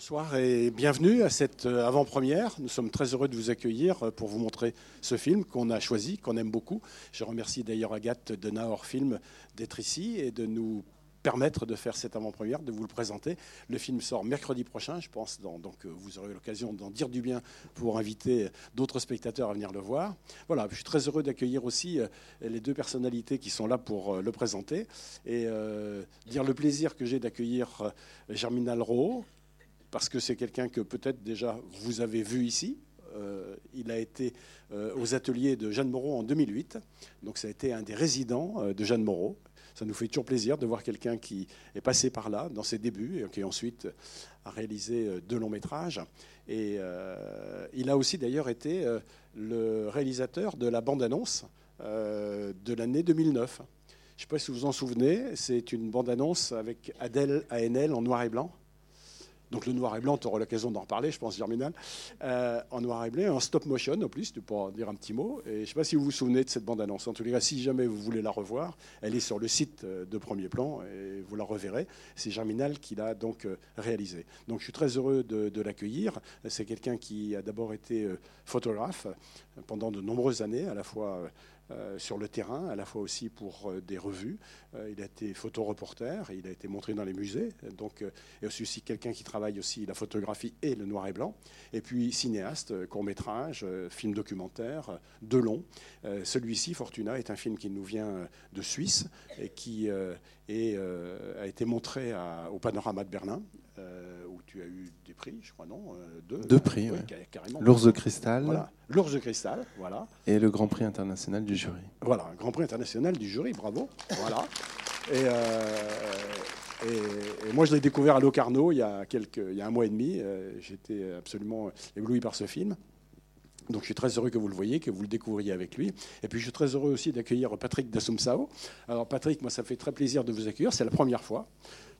Bonsoir et bienvenue à cette euh, avant-première. Nous sommes très heureux de vous accueillir euh, pour vous montrer ce film qu'on a choisi, qu'on aime beaucoup. Je remercie d'ailleurs Agathe de Nahor Film d'être ici et de nous permettre de faire cette avant-première, de vous le présenter. Le film sort mercredi prochain, je pense, donc euh, vous aurez l'occasion d'en dire du bien pour inviter d'autres spectateurs à venir le voir. Voilà, je suis très heureux d'accueillir aussi les deux personnalités qui sont là pour le présenter et dire le plaisir que j'ai d'accueillir Germinal Rowe, parce que c'est quelqu'un que peut-être déjà vous avez vu ici. Euh, il a été euh, aux ateliers de Jeanne Moreau en 2008, donc ça a été un des résidents euh, de Jeanne Moreau. Ça nous fait toujours plaisir de voir quelqu'un qui est passé par là dans ses débuts et qui ensuite a réalisé deux longs métrages. Et il a aussi d'ailleurs été le réalisateur de la bande-annonce de l'année 2009. Je ne sais pas si vous vous en souvenez, c'est une bande-annonce avec Adèle ANL en noir et blanc donc le noir et blanc, tu auras l'occasion d'en reparler, je pense, Germinal. Euh, en noir et blanc, en stop motion en plus, tu pourras dire un petit mot. Et je ne sais pas si vous vous souvenez de cette bande-annonce. En tous les cas, si jamais vous voulez la revoir, elle est sur le site euh, de Premier Plan et vous la reverrez. C'est Germinal qui l'a donc euh, réalisé. Donc je suis très heureux de, l'accueillir. C'est quelqu'un qui a d'abord été photographe pendant de nombreuses années, à la fois sur le terrain, à la fois aussi pour euh, des revues. Euh, il a été photoreporter, il a été montré dans les musées, donc et aussi quelqu'un qui travaille aussi la photographie et le noir et blanc. Et puis cinéaste, court métrage, film documentaire, de long. Celui-ci, Fortuna, est un film qui nous vient de Suisse et qui a été montré au Panorama de Berlin euh, où tu as eu des prix, je crois, non euh, Deux, Deux prix, oui. L'ours de cristal. Voilà, l'ours de cristal, voilà. Et le Grand Prix international du jury. Voilà, Grand Prix international du jury, bravo. voilà. Et, euh, et, moi, je l'ai découvert à Locarno il y a, quelques, il y a un mois et demi. J'étais absolument ébloui par ce film. Donc je suis très heureux que vous le voyez, que vous le découvriez avec lui. Et puis je suis très heureux aussi d'accueillir Patrick Dassumsao. Alors Patrick, moi ça fait très plaisir de vous accueillir, c'est la première fois.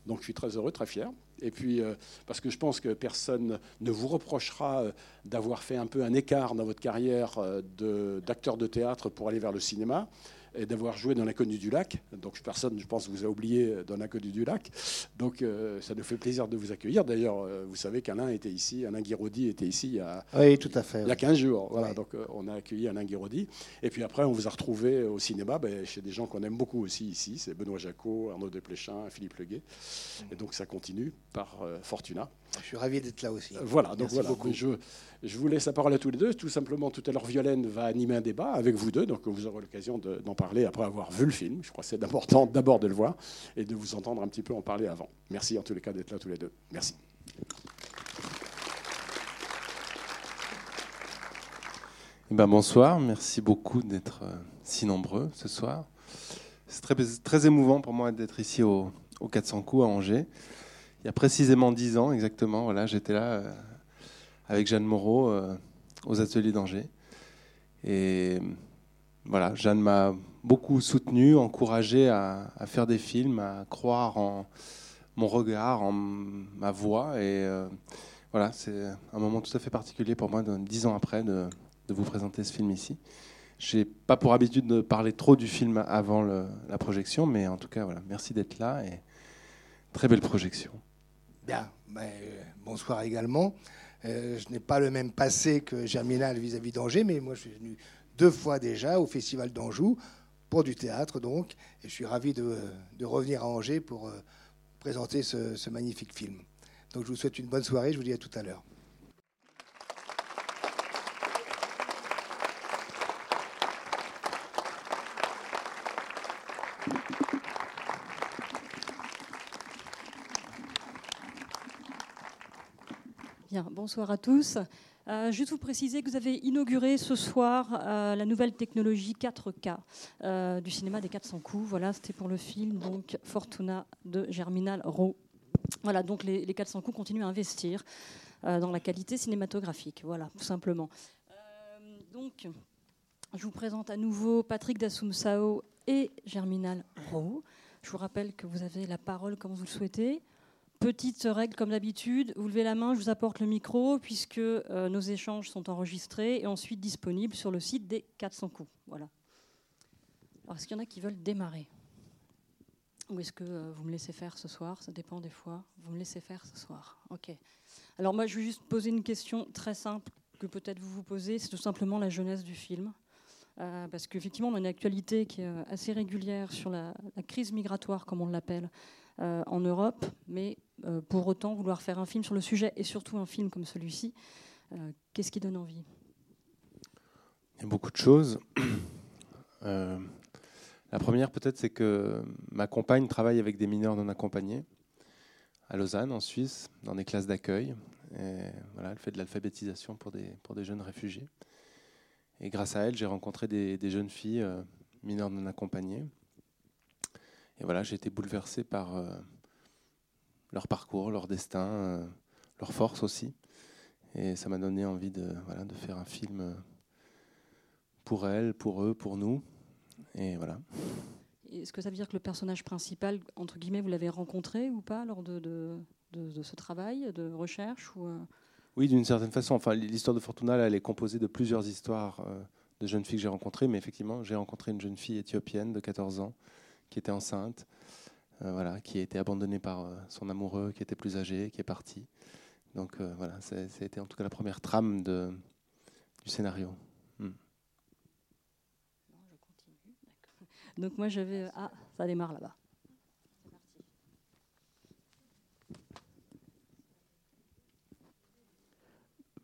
Donc je suis très heureux, très fier. Et puis, euh, parce que je pense que personne ne vous reprochera euh, d'avoir fait un peu un écart dans votre carrière euh, d'acteur de théâtre pour aller vers le cinéma et d'avoir joué dans l'inconnu du lac. Donc personne, je pense, vous a oublié dans l'inconnu du lac. Donc euh, ça nous fait plaisir de vous accueillir. D'ailleurs, euh, vous savez qu'Alain était ici, Alain Guiraudy était ici il y a, oui, tout à fait, il y a 15 jours. Voilà, donc euh, on a accueilli Alain Guiraudy. Et puis après, on vous a retrouvé au cinéma ben, chez des gens qu'on aime beaucoup aussi ici. C'est Benoît Jacot, Arnaud Desplechin, Philippe Leguet. Et donc ça continue par Fortuna. Je suis ravi d'être là aussi. Voilà, donc voilà. Je, je, vous laisse la parole à tous les deux. Tout simplement, tout à l'heure, Violaine va animer un débat avec vous deux, donc vous aurez l'occasion d'en parler après avoir vu le film. Je crois que c'est important d'abord de le voir et de vous entendre un petit peu en parler avant. Merci en tous les cas d'être là tous les deux. Merci. Eh ben, bonsoir, merci beaucoup d'être euh, si nombreux ce soir. C'est très, très émouvant pour moi d'être ici au, au 400 coups à Angers il y a précisément dix ans exactement. Voilà, j'étais là euh, avec Jeanne Moreau euh, aux ateliers d'Angers. Et voilà, Jeanne m'a beaucoup soutenu, encouragé à, faire des films, à croire en mon regard, en ma voix. Et euh, voilà, c'est un moment tout à fait particulier pour moi, dix ans après, de, vous présenter ce film ici. Je n'ai pas pour habitude de parler trop du film avant la projection, mais en tout cas, voilà, merci d'être là et très belle projection. Ben, bonsoir également. Euh, je n'ai pas le même passé que Germinal vis-à-vis d'Angers, mais moi je suis venu deux fois déjà au Festival d'Anjou pour du théâtre donc, et je suis ravi de, revenir à Angers pour euh, présenter ce, ce magnifique film. Donc je vous souhaite une bonne soirée, je vous dis à tout à l'heure. Bonsoir à tous. Euh, juste vous préciser que vous avez inauguré ce soir euh, la nouvelle technologie 4K euh, du cinéma des 400 coups. Voilà, c'était pour le film donc Fortuna de Germinal Rowe. Voilà, donc les, 400 coups continuent à investir dans la qualité cinématographique. Voilà, tout simplement. donc, je vous présente à nouveau Patrick Dassumsao et Germinal Rowe. Je vous rappelle que vous avez la parole comme vous le souhaitez. Petite règle comme d'habitude, vous levez la main, je vous apporte le micro, puisque euh, nos échanges sont enregistrés et ensuite disponibles sur le site des 400 coups. Voilà. Alors, est-ce qu'il y en a qui veulent démarrer? Ou est-ce que euh, vous me laissez faire ce soir? Ça dépend des fois. Vous me laissez faire ce soir. Ok. Alors moi, je vais juste poser une question très simple que peut-être vous vous posez, c'est tout simplement la jeunesse du film. Euh, parce qu'effectivement, on a une actualité qui est assez régulière sur la, crise migratoire, comme on l'appelle, en Europe, pour autant, vouloir faire un film sur le sujet, et surtout un film comme celui-ci, qu'est-ce qui donne envie? Il y a beaucoup de choses. la première, peut-être, c'est que ma compagne travaille avec des mineurs non accompagnés à Lausanne, en Suisse, dans des classes d'accueil. Elle fait de l'alphabétisation pour des, jeunes réfugiés. Et grâce à elle, j'ai rencontré des, jeunes filles euh, mineures non accompagnées. Et voilà, j'ai été bouleversé par euh, leur parcours, leur destin, euh, leur force aussi. Et ça m'a donné envie de, voilà, de faire un film pour elles, pour eux, pour nous. Et voilà. Est-ce que ça veut dire que le personnage principal, entre guillemets, vous l'avez rencontré ou pas lors de, de, de, ce travail de recherche ou oui, d'une certaine façon. Enfin, l'histoire de Fortuna, elle est composée de plusieurs histoires euh, de jeunes filles que j'ai rencontrées. Mais effectivement, j'ai rencontré une jeune fille éthiopienne de 14 ans qui était enceinte, euh, voilà, qui a été abandonnée par euh, son amoureux, qui était plus âgé, qui est parti. Donc voilà, ça a été en tout cas la première trame de, du scénario. Hmm. Donc moi j'avais... Ah, ça démarre là-bas.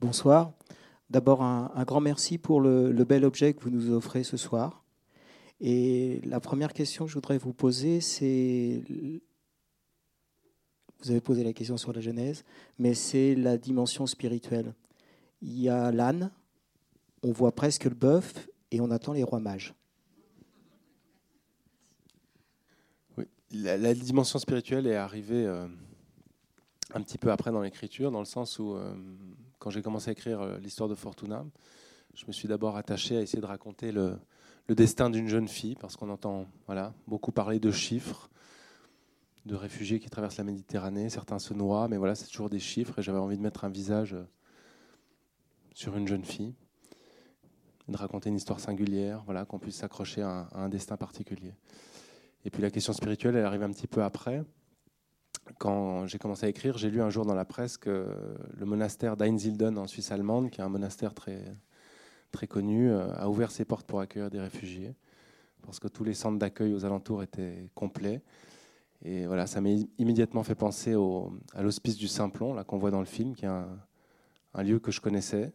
Bonsoir. D'abord, un, grand merci pour le, bel objet que vous nous offrez ce soir. Et la première question que je voudrais vous poser, c'est... Vous avez posé la question sur la Genèse, mais c'est la dimension spirituelle. Il y a l'âne, on voit presque le bœuf et on attend les rois mages. Oui, la, dimension spirituelle est arrivée euh, un petit peu après dans l'écriture, dans le sens où euh, quand j'ai commencé à écrire euh, l'histoire de Fortuna, je me suis d'abord attaché à essayer de raconter le, destin d'une jeune fille, parce qu'on entend beaucoup parler de chiffres, de réfugiés qui traversent la Méditerranée, certains se noient, mais voilà, c'est toujours des chiffres, et j'avais envie de mettre un visage euh, sur une jeune fille, de raconter une histoire singulière, voilà, qu'on puisse s'accrocher à, un destin particulier. Et puis la question spirituelle, elle arrive un petit peu après quand j'ai commencé à écrire, j'ai lu un jour dans la presse que le monastère d'Einsilden en Suisse allemande, qui est un monastère très, très connu, euh, a ouvert ses portes pour accueillir des réfugiés, parce que tous les centres d'accueil aux alentours étaient complets. Et voilà, ça m'a immédiatement fait penser au, à l'hospice du Simplon, là qu'on voit dans le film, qui est un, lieu que je connaissais,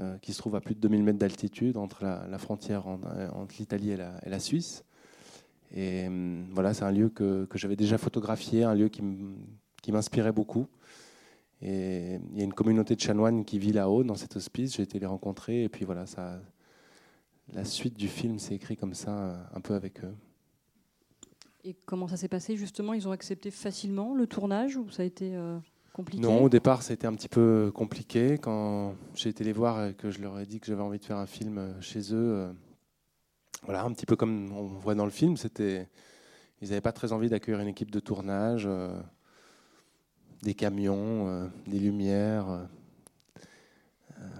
euh, qui se trouve à plus de 2000 mètres d'altitude entre la, frontière entre l'Italie et la Suisse. Et hum, voilà, c'est un lieu que, que j'avais déjà photographié, un lieu qui m'inspirait beaucoup. Et il y a une communauté de chanoines qui vit là-haut, dans cet hospice. J'ai été les rencontrer. Et puis voilà, ça, la suite du film s'est écrit comme ça, un peu avec eux. Et comment ça s'est passé justement? Ils ont accepté facilement le tournage ou ça a été euh, compliqué? Non, au départ, ça a été un petit peu compliqué. Quand j'ai été les voir et que je leur ai dit que j'avais envie de faire un film euh, chez eux, euh, voilà, un petit peu comme on voit dans le film, c'était, ils n'avaient pas très envie d'accueillir une équipe de tournage, euh, des camions, euh, des lumières. Euh,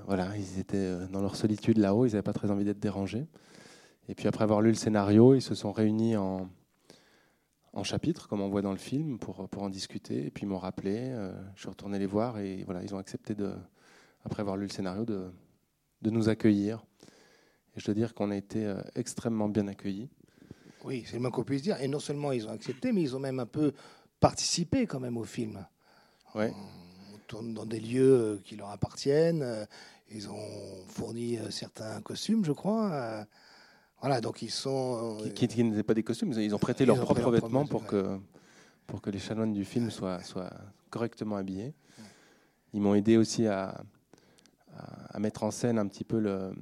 voilà, ils étaient dans leur solitude là-haut, ils n'avaient pas très envie d'être dérangés. Et puis après avoir lu le scénario, ils se sont réunis en, en chapitres, comme on voit dans le film, pour, en discuter. Et puis ils m'ont rappelé, je suis retourné les voir et voilà, ils ont accepté, de, après avoir lu le scénario, de, nous accueillir. Et je dois dire qu'on a été euh, extrêmement bien accueillis. Oui, c'est le moins qu'on puisse dire. Et non seulement ils ont accepté, mais ils ont même un peu participé quand même au film. Ouais. On tourne dans des lieux euh, qui leur appartiennent. Euh, ils ont fourni certains costumes, je crois. Voilà, donc ils sont. Qui, qui, n'étaient pas des costumes, ils ont prêté leurs propres vêtements pour que, pour que les chanoines du film soient, soient correctement habillés. Ils m'ont aidé aussi à, à, mettre en scène un petit peu le,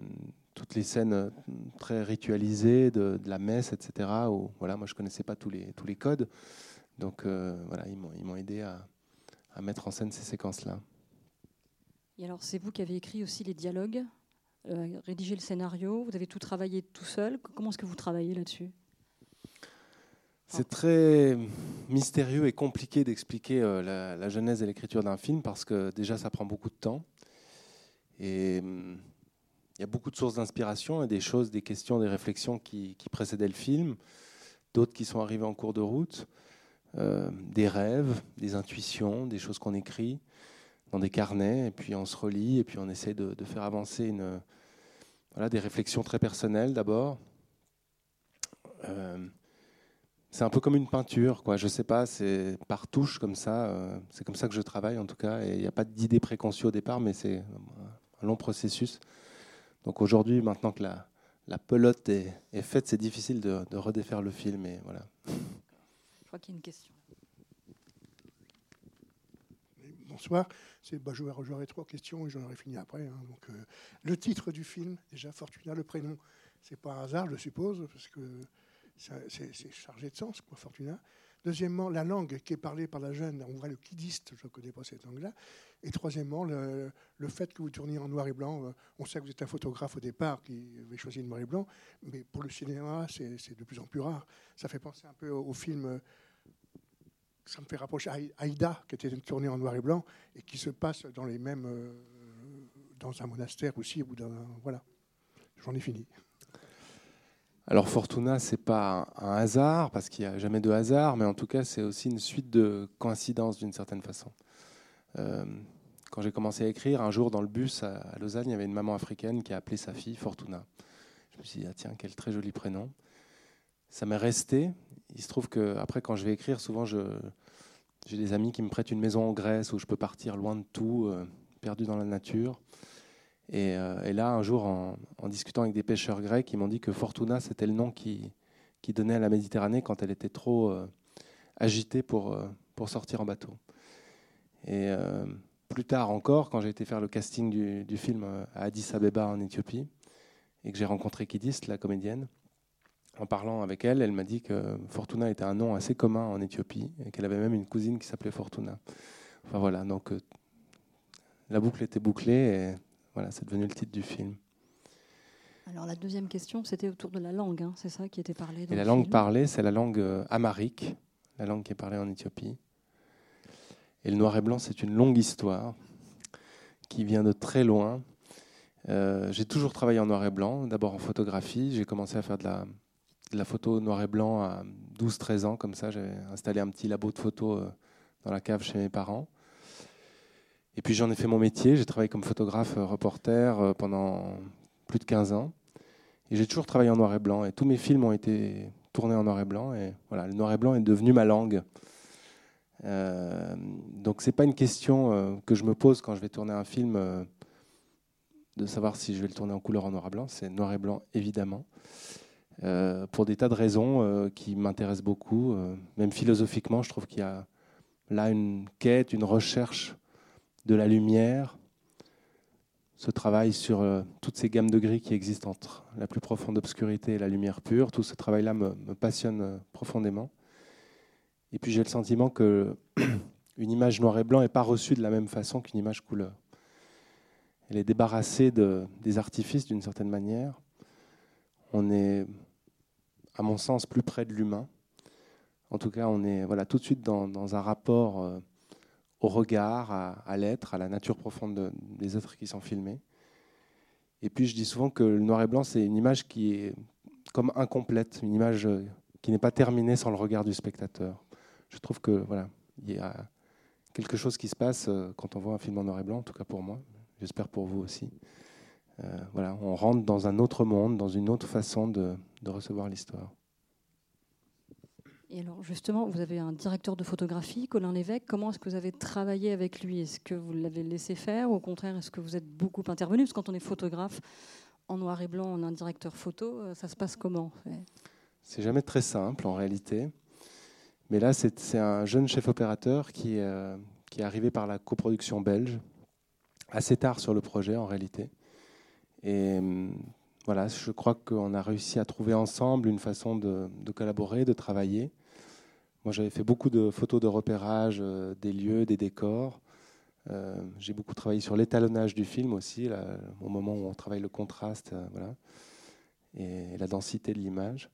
toutes les scènes euh, très ritualisées de, la messe, etc. Où, voilà, moi, je ne connaissais pas tous les, tous les codes. Donc, euh, voilà, ils m'ont aidé à, à, mettre en scène ces séquences-là. Et alors, c'est vous qui avez écrit aussi les dialogues, euh, rédigé le scénario, vous avez tout travaillé tout seul. Comment est-ce que vous travaillez là-dessus? C'est très mystérieux et compliqué d'expliquer la, la, genèse et l'écriture d'un film parce que déjà ça prend beaucoup de temps. Et hum, il y a beaucoup de sources d'inspiration, des choses, des questions, des réflexions qui, précédaient le film, d'autres qui sont arrivées en cours de route, euh, des rêves, des intuitions, des choses qu'on écrit. dans des carnets, et puis on se relit, et puis on essaie de, faire avancer des réflexions très personnelles d'abord. Euh, c'est un peu comme une peinture, quoi. Je sais pas, c'est par touche comme ça. Euh, c'est comme ça que je travaille en tout cas. Et il n'y a pas d'idée préconçue au départ, mais c'est un long processus. Donc aujourd'hui, maintenant que la, pelote est, faite, c'est difficile de, de, redéfaire le film. Et voilà. Crois qu'il y a une question. Bonsoir. Bah, trois questions et j'en aurais fini après. Hein. Donc, euh, le titre du film, déjà Fortuna, le prénom, c'est pas un hasard, je suppose, parce que c'est chargé de sens, quoi, Fortuna. Deuxièmement, la langue qui est parlée par la jeune, on voit le kidiste, je ne connais pas cette langue-là. Et troisièmement, le, fait que vous tourniez en noir et blanc. Euh, on sait que vous êtes un photographe au départ qui avait choisi le noir et blanc, mais pour le cinéma, c'est de plus en plus rare. Ça fait penser un peu au, film euh, ça me fait rapprocher Aïda, qui était tournée en noir et blanc et qui se passe dans les mêmes, euh, dans un monastère aussi, ou dans, voilà. J'en ai fini. Alors Fortuna, c'est pas un hasard parce qu'il n'y a jamais de hasard, mais en tout cas, c'est aussi une suite de coïncidences d'une certaine façon. Euh, quand j'ai commencé à écrire, un jour dans le bus à, Lausanne, il y avait une maman africaine qui a appelé sa fille Fortuna. Je me suis dit, ah, tiens, quel très joli prénom. Ça m'est resté. Il se trouve que après, quand je vais écrire, souvent, j'ai des amis qui me prêtent une maison en Grèce où je peux partir loin de tout, euh, perdu dans la nature. Euh, et, là, un jour, en, discutant avec des pêcheurs grecs, ils m'ont dit que Fortuna, c'était le nom qui, qui donnait à la Méditerranée quand elle était trop euh, agitée pour, euh, pour sortir en bateau. Et plus tard encore, quand j'ai été faire le casting du, film à Addis Abeba en Éthiopie, et que j'ai rencontré Kidist, la comédienne, en parlant avec elle, elle m'a dit que Fortuna était un nom assez commun en Éthiopie et qu'elle avait même une cousine qui s'appelait Fortuna. Enfin voilà, donc la boucle était bouclée voilà, c'est devenu le titre du film. Alors la deuxième question, c'était autour de la langue, hein, c'est ça qui était parlé Et la langue parlée, c'est la langue euh, amharique, la langue qui est parlée en Éthiopie. Et le noir et blanc, c'est une longue histoire qui vient de très loin. Euh, j'ai toujours travaillé en noir et blanc, d'abord en photographie. J'ai commencé à faire de la, de la photo noir et blanc à 12-13 ans, comme ça. J'avais installé un petit labo de photo euh, dans la cave chez mes parents. Et puis j'en ai fait mon métier. J'ai travaillé comme photographe, euh, reporter euh, pendant plus de 15 ans. Et j'ai toujours travaillé en noir et blanc. Et tous mes films ont été tournés en noir et blanc. Et voilà, le noir et blanc est devenu ma langue. Euh, donc c'est pas une question euh, que je me pose quand je vais tourner un film de savoir si je vais le tourner en couleur en noir et blanc. C'est noir et blanc évidemment. pour des tas de raisons qui m'intéressent beaucoup. même philosophiquement, je trouve qu'il y a là une quête, une recherche de la lumière, ce travail sur euh, toutes ces gammes de gris qui existent entre la plus profonde obscurité et la lumière pure, tout ce travail-là me, passionne euh, profondément. Et puis j'ai le sentiment que une image noir et blanc n'est pas reçue de la même façon qu'une image couleur. Elle est débarrassée de, des artifices d'une certaine manière. On est, à mon sens, plus près de l'humain. En tout cas, on est voilà, tout de suite dans, dans un rapport euh, au regard, à, l'être, à la nature profonde des êtres qui sont filmés. Et puis je dis souvent que le noir et blanc, c'est une image qui est comme incomplète, une image euh, qui n'est pas terminée sans le regard du spectateur. Je trouve que voilà, il y a quelque chose qui se passe euh, quand on voit un film en noir et blanc, en tout cas pour moi, j'espère pour vous aussi. Euh, voilà, on rentre dans un autre monde, dans une autre façon de recevoir l'histoire. Et alors justement, vous avez un directeur de photographie, Colin Lévesque. Comment est-ce que vous avez travaillé avec lui? Est-ce que vous l'avez laissé faire ou au contraire, est-ce que vous êtes beaucoup intervenu? Parce que quand on est photographe, en noir et blanc, on a un directeur photo, euh, ça se passe comment? C'est jamais très simple en réalité. Mais là, c'est un jeune chef opérateur qui, euh, qui est arrivé par la coproduction belge, assez tard sur le projet en réalité. Et hum, voilà, je crois qu'on a réussi à trouver ensemble une façon de collaborer, de travailler. Moi, j'avais fait beaucoup de photos de repérage euh, des lieux, des décors. Euh, j'ai beaucoup travaillé sur l'étalonnage du film aussi, au moment où on travaille le contraste euh, voilà, et la densité de l'image.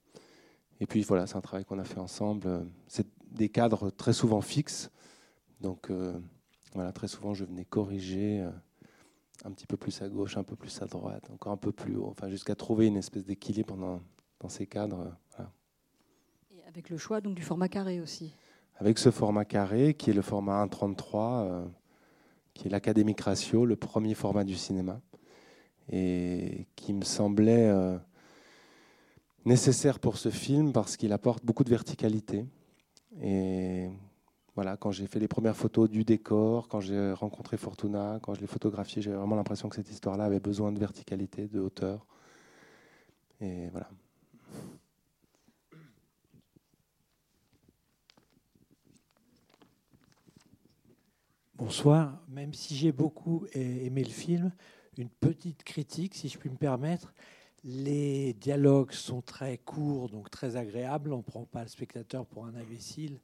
Et puis voilà, c'est un travail qu'on a fait ensemble. C'est des cadres très souvent fixes. Donc voilà, très souvent, je venais corriger un petit peu plus à gauche, un peu plus à droite, encore un peu plus haut, enfin jusqu'à trouver une espèce d'équilibre dans, dans ces cadres. Avec le choix donc, du format carré aussi. Avec ce format carré, qui est le format 1.33, euh, qui est l'Académique Ratio, le premier format du cinéma, et qui me semblait euh, nécessaire pour ce film parce qu'il apporte beaucoup de verticalité. Et voilà, quand j'ai fait les premières photos du décor, quand j'ai rencontré Fortuna, quand je l'ai photographié, j'avais vraiment l'impression que cette histoire-là avait besoin de verticalité, de hauteur. Et voilà. Bonsoir. Même si j'ai beaucoup aimé le film, une petite critique, si je puis me permettre. Les dialogues sont très courts, donc très agréables. On ne prend pas le spectateur pour un imbécile.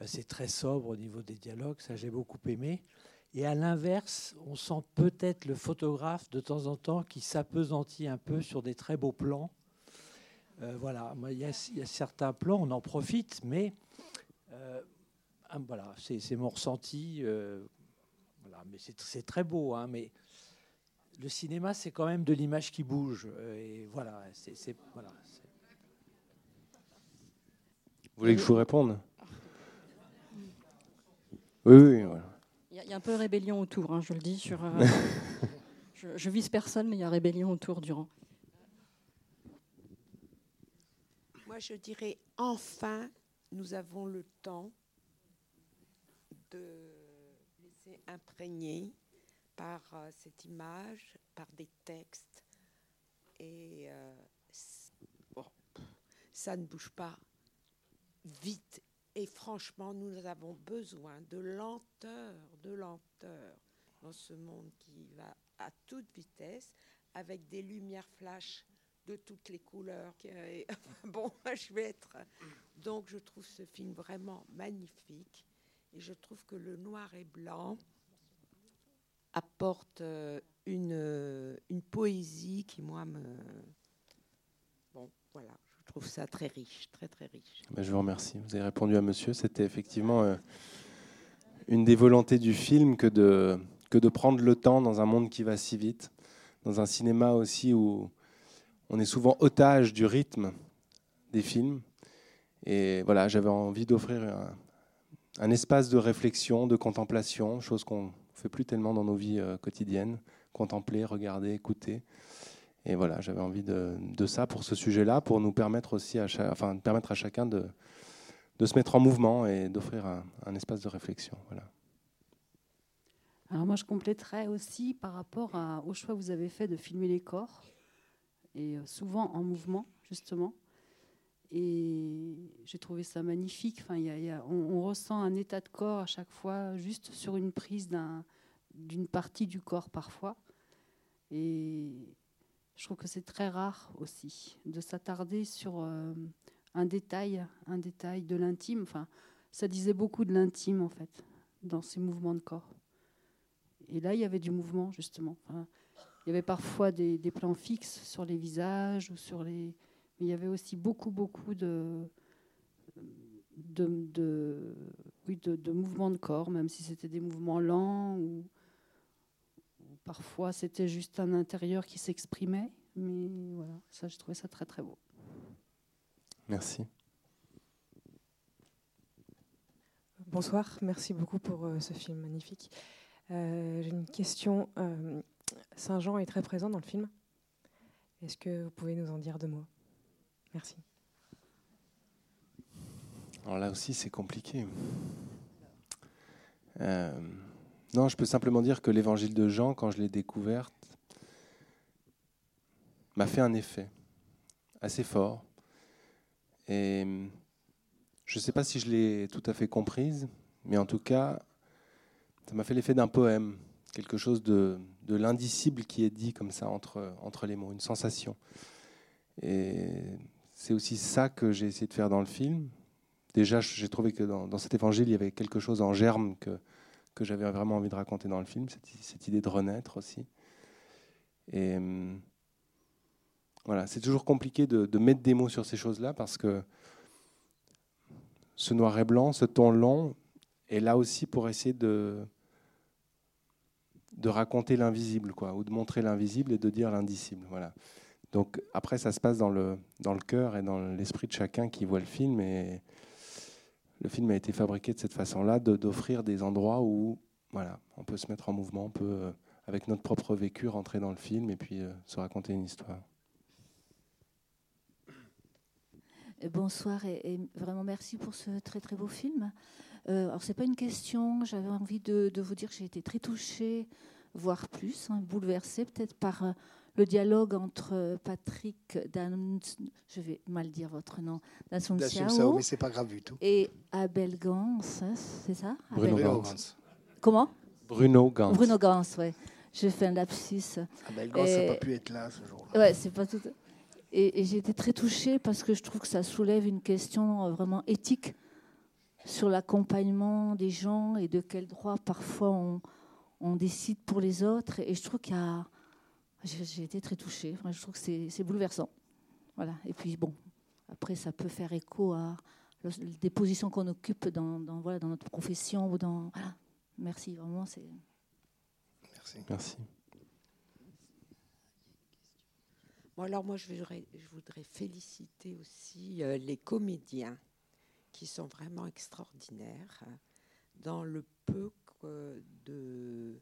Euh, c'est très sobre au niveau des dialogues. Ça, j'ai beaucoup aimé. Et à l'inverse, on sent peut-être le photographe de temps en temps qui s'apesantit un peu sur des très beaux plans. Euh, voilà, il y, a, certains plans, on en profite, mais euh, ah, voilà, c'est mon ressenti. Voilà, mais c'est très beau, hein, mais le cinéma, c'est quand même de l'image qui bouge. Euh, et voilà, c'est voilà. Vous voulez que je vous réponde? Oui, oui, voilà. Il y, a un peu rébellion autour, hein, je le dis. Sur, euh, je, je, vise personne, mais il y a rébellion autour durant. Moi, je dirais enfin, nous avons le temps de imprégner par euh, cette image, par des textes. Et euh, ça ne bouge pas vite. Et franchement, nous avons besoin de lenteur, de lenteur dans ce monde qui va à toute vitesse, avec des lumières flash de toutes les couleurs. bon, je vais être. Donc, je trouve ce film vraiment magnifique. Et je trouve que le noir et blanc apporte euh, une, euh, une poésie qui, moi, me. Bon, voilà, je trouve ça très riche, très, très riche. Ben, je vous remercie. Vous avez répondu à monsieur. C'était effectivement euh, une des volontés du film que de, que de prendre le temps dans un monde qui va si vite, dans un cinéma aussi où on est souvent otage du rythme des films. Et voilà, j'avais envie d'offrir un, un espace de réflexion, de contemplation, chose qu'on ne fait plus tellement dans nos vies euh, quotidiennes, contempler, regarder, écouter. Et voilà, j'avais envie de, ça pour ce sujet-là, pour nous permettre aussi, à enfin, permettre à chacun de, se mettre en mouvement et d'offrir un, espace de réflexion. Alors moi, je compléterais aussi par rapport au choix que vous avez fait de filmer les corps, et euh, souvent en mouvement, justement. Et j'ai trouvé ça magnifique. Enfin, y a, on, ressent un état de corps à chaque fois, juste sur une prise d'une partie du corps parfois. Et je trouve que c'est très rare aussi de s'attarder sur euh, un détail, un détail de l'intime. Enfin, ça disait beaucoup de l'intime en fait dans ces mouvements de corps. Et là, il y avait du mouvement justement. il y avait parfois des plans fixes sur les visages ou sur les mais il y avait aussi beaucoup, beaucoup de, de, oui, de, mouvements de corps, même si c'était des mouvements lents ou, parfois c'était juste un intérieur qui s'exprimait. Mais voilà, ça, je trouvais ça très, très beau. Merci. Bonsoir, merci beaucoup pour euh, ce film magnifique. Euh, j'ai une question. Euh, Saint-Jean est très présent dans le film. Est-ce que vous pouvez nous en dire deux mots? Merci. Alors là aussi, c'est compliqué. Euh, non, je peux simplement dire que l'évangile de Jean, quand je l'ai découverte, m'a fait un effet assez fort. Et je ne sais pas si je l'ai tout à fait comprise, mais en tout cas, ça m'a fait l'effet d'un poème, quelque chose de, l'indicible qui est dit comme ça entre, les mots, une sensation. C'est aussi ça que j'ai essayé de faire dans le film. Déjà, j'ai trouvé que dans, cet évangile, il y avait quelque chose en germe que, j'avais vraiment envie de raconter dans le film, cette, idée de renaître aussi. Et hum, voilà, c'est toujours compliqué de, mettre des mots sur ces choses-là parce que ce noir et blanc, ce ton long, est là aussi pour essayer de, de raconter l'invisible, quoi, ou de montrer l'invisible et de dire l'indicible. Voilà. Donc après, ça se passe dans le, dans le cœur et dans l'esprit de chacun qui voit le film. Et le film a été fabriqué de cette façon-là, d'offrir des endroits où voilà, on peut se mettre en mouvement, on peut, euh, avec notre propre vécu, rentrer dans le film et puis euh, se raconter une histoire. Bonsoir et, vraiment merci pour ce très très beau film. Euh, alors c'est pas une question, j'avais envie de, vous dire que j'ai été très touchée, voire plus, hein, bouleversée peut-être par euh, le dialogue entre Patrick Dan, je vais mal dire votre nom, d'Assunciao, mais c'est pas grave du tout, et Abel Gans, hein, c'est ça? Bruno Abel Gans. Comment? Bruno Gans. Bruno Gans, ouais. J'ai fait un lapsus. Abel Gans n'a pas pu être là ce jour-là. Ouais, c'est pas tout. Et, et j'ai été très touchée parce que je trouve que ça soulève une question euh, vraiment éthique sur l'accompagnement des gens et de quel droit parfois on, on décide pour les autres. Et je trouve qu'il y a. J'ai été très touchée. Enfin, je trouve que c'est bouleversant. Voilà. Et puis, bon, après, ça peut faire écho à des positions qu'on occupe dans, dans, voilà, dans notre profession. Ou dans, voilà. Merci, vraiment. Merci. Merci. Bon, alors moi, je voudrais, je voudrais féliciter aussi euh, les comédiens qui sont vraiment extraordinaires hein, dans le peu que de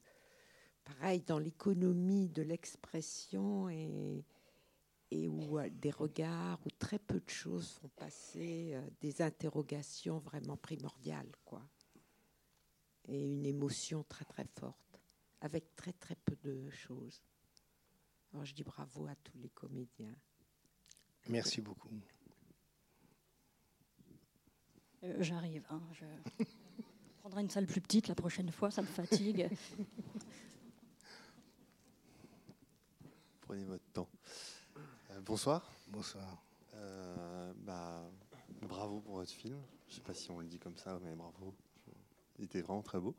pareil dans l'économie de l'expression et et où euh, des regards où très peu de choses font passer euh, des interrogations vraiment primordiales quoi et une émotion très très forte avec très très peu de choses alors je dis bravo à tous les comédiens Merci beaucoup. Euh, J'arrive. Hein, je prendrai une salle plus petite la prochaine fois, ça me fatigue. Prenez votre temps. Euh, bonsoir. Bonsoir. Euh, bah, bravo pour votre film. Je ne sais pas si on le dit comme ça, mais bravo. Il était vraiment très beau.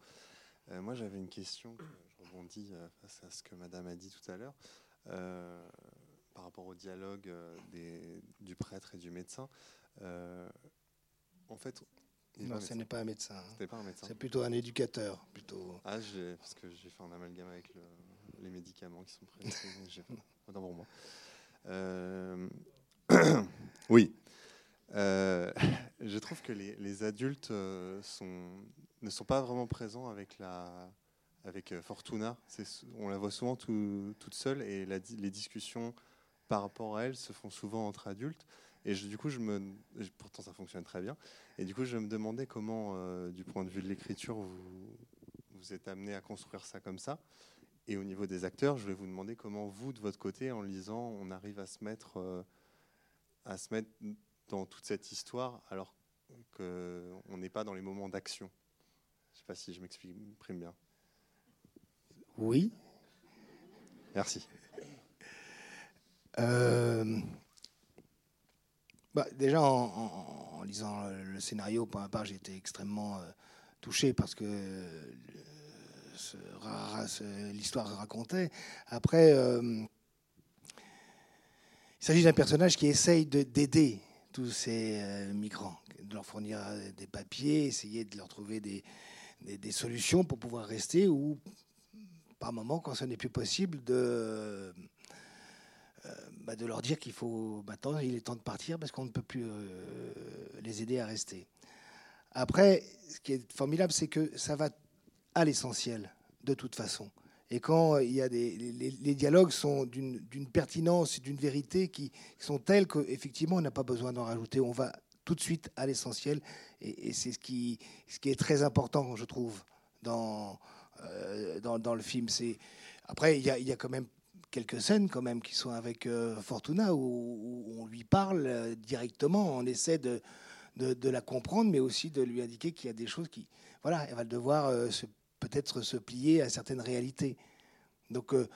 Euh, moi, j'avais une question. Je rebondis face à ce que Madame a dit tout à l'heure. Par rapport au dialogue des, du prêtre et du médecin. En fait, Non, ce n'est pas un médecin. hein. C'était pas un médecin. C'est plutôt un éducateur. Plutôt. Ah, parce que j'ai fait un amalgame avec le- les médicaments qui sont prescrits. donc j'ai- Autant pour moi. Euh, oui. Euh, je trouve que les, les adultes euh, sont, ne sont pas vraiment présents avec, la, avec Fortuna. On la voit souvent tout- toute seule et la les discussions par rapport à elle se font souvent entre adultes. Et je- du coup, je me, pourtant ça fonctionne très bien. Et du coup, je me demandais comment, euh, du point de vue de l'écriture, vous, vous êtes amené à construire ça comme ça. Et au niveau des acteurs, je vais vous demander comment vous, de votre côté, en lisant, on arrive à se mettre, euh, à se mettre dans toute cette histoire, alors qu'on n'est pas dans les moments d'action. Je ne sais pas si je m'exprime bien. Oui. Merci. Euh, bah, déjà, en, en- en lisant le, scénario, pour ma part, j'ai été extrêmement euh, touché parce que euh, ce ra- ce- l'histoire racontait. Après, euh, il s'agit d'un personnage qui essaye de- d'aider tous ces euh, migrants, de leur fournir euh, des papiers, essayer de leur trouver des, des- solutions pour pouvoir rester ou, par moment, quand ce n'est plus possible, de bah, de leur dire qu'il faut maintenant il est temps de partir parce qu'on ne peut plus les aider à rester. Après, ce qui est formidable, c'est que ça va à l'essentiel de toute façon. Et quand il y a des les, dialogues sont d'une pertinence d'une vérité qui sont telles qu'effectivement on n'a pas besoin d'en rajouter. On va tout de suite à l'essentiel et, c'est ce qui ce qui est très important, je trouve, dans euh, dans, dans le film. Après il y a, y a quand même quelques scènes quand même qui sont avec euh, Fortuna où, on lui parle euh, directement, on essaie de, de, de la comprendre, mais aussi de lui indiquer qu'il y a des choses qui, voilà, elle va devoir euh, se- peut-être se plier à certaines réalités. Donc euh,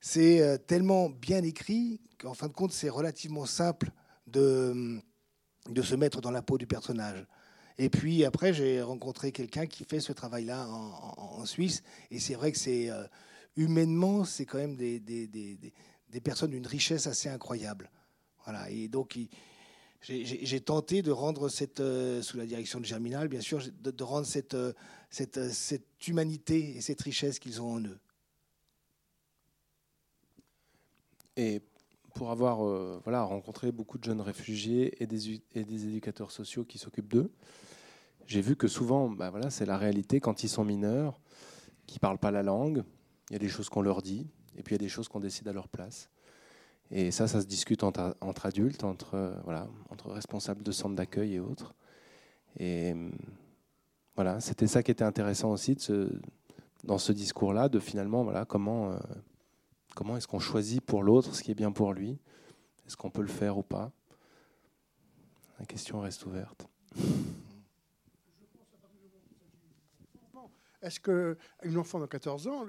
c'est euh, tellement bien écrit qu'en fin de compte c'est relativement simple de, de se mettre dans la peau du personnage. Et puis après, j'ai rencontré quelqu'un qui fait ce travail-là en, Suisse. Et c'est vrai que c'est euh, humainement, c'est quand même des, des, des, des- personnes d'une richesse assez incroyable. Voilà. Et donc, j'ai- tenté de rendre cette, sous la direction de Germinal, bien sûr, de, rendre cette, cette, euh, cette humanité et cette richesse qu'ils ont en eux. Et pour avoir euh, voilà, rencontré beaucoup de jeunes réfugiés et des, et des éducateurs sociaux qui s'occupent d'eux, j'ai vu que souvent, bah voilà, c'est la réalité quand ils sont mineurs. qui ne parlent pas la langue. Il y a des choses qu'on leur dit, et puis il y a des choses qu'on décide à leur place. Et ça, ça se discute entre, entre adultes, entre, euh, voilà, entre responsables de centres d'accueil et autres. Et hum, c'était ça qui était intéressant aussi dans ce discours-là, de finalement, comment, euh, comment est-ce qu'on choisit pour l'autre ce qui est bien pour lui? Est-ce qu'on peut le faire ou pas? La question reste ouverte. Est-ce qu'une enfant de 14 ans,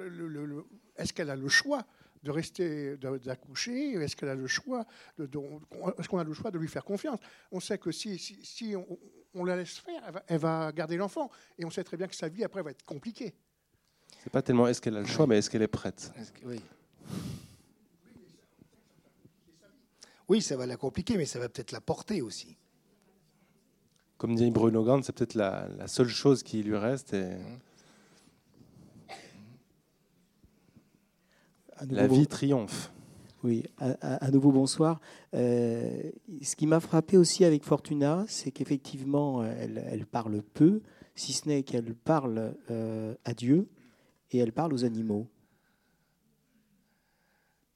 est-ce qu'elle a le choix? De rester, d'accoucher Est-ce qu'elle a le choix de, Est-ce qu'on a le choix de lui faire confiance? On sait que si, si, on, la laisse faire, elle va, garder l'enfant. Et on sait très bien que sa vie après va être compliquée. C'est pas tellement est-ce qu'elle a le choix, mais est-ce qu'elle est prête? Oui. oui, ça va la compliquer, mais ça va peut-être la porter aussi. Comme dit Bruno Gant, c'est peut-être la, seule chose qui lui reste. Et... Mmh. La vie triomphe. Oui, à, nouveau bonsoir. Euh, ce qui m'a frappé aussi avec Fortuna, c'est qu'effectivement, elle, parle peu, si ce n'est qu'elle parle euh, à Dieu et elle parle aux animaux.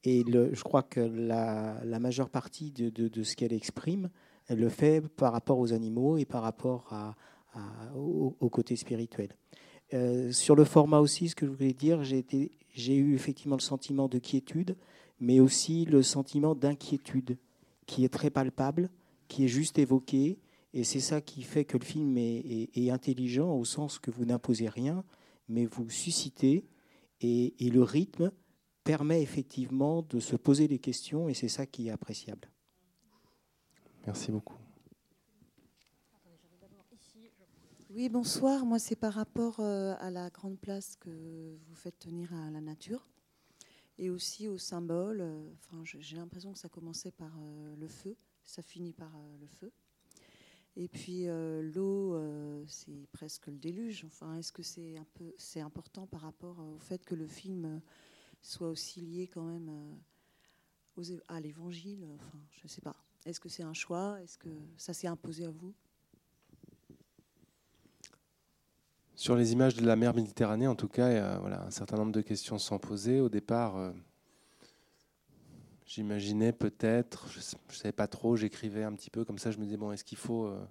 Et je crois que la, majeure partie de, ce qu'elle exprime, elle le fait par rapport aux animaux et par rapport à, au, côté spirituel. Euh, sur le format aussi, ce que je voulais dire, j'ai eu effectivement le sentiment de quiétude, mais aussi le sentiment d'inquiétude, qui est très palpable, qui est juste évoqué. Et c'est ça qui fait que le film est, intelligent au sens que vous n'imposez rien, mais vous suscitez. Et, le rythme permet effectivement de se poser des questions, et c'est ça qui est appréciable. Merci beaucoup. Oui, bonsoir. Moi, c'est par rapport euh, à la grande place que vous faites tenir à la nature et aussi au symbole. Euh, enfin, j'ai l'impression que ça commençait par euh, le feu, ça finit par le feu. Et puis l'eau, c'est presque le déluge. Enfin, est-ce que c'est un peu, c'est important par rapport au fait que le film soit aussi lié quand même à l'évangile? Enfin, je ne sais pas. Est-ce que c'est un choix? Est-ce que ça s'est imposé à vous? Sur les images de la mer Méditerranée, en tout cas, voilà, un certain nombre de questions sont posées. Au départ, euh, j'imaginais peut-être, je ne savais pas trop, j'écrivais un petit peu comme ça, je me disais, bon, est-ce qu'il faut euh,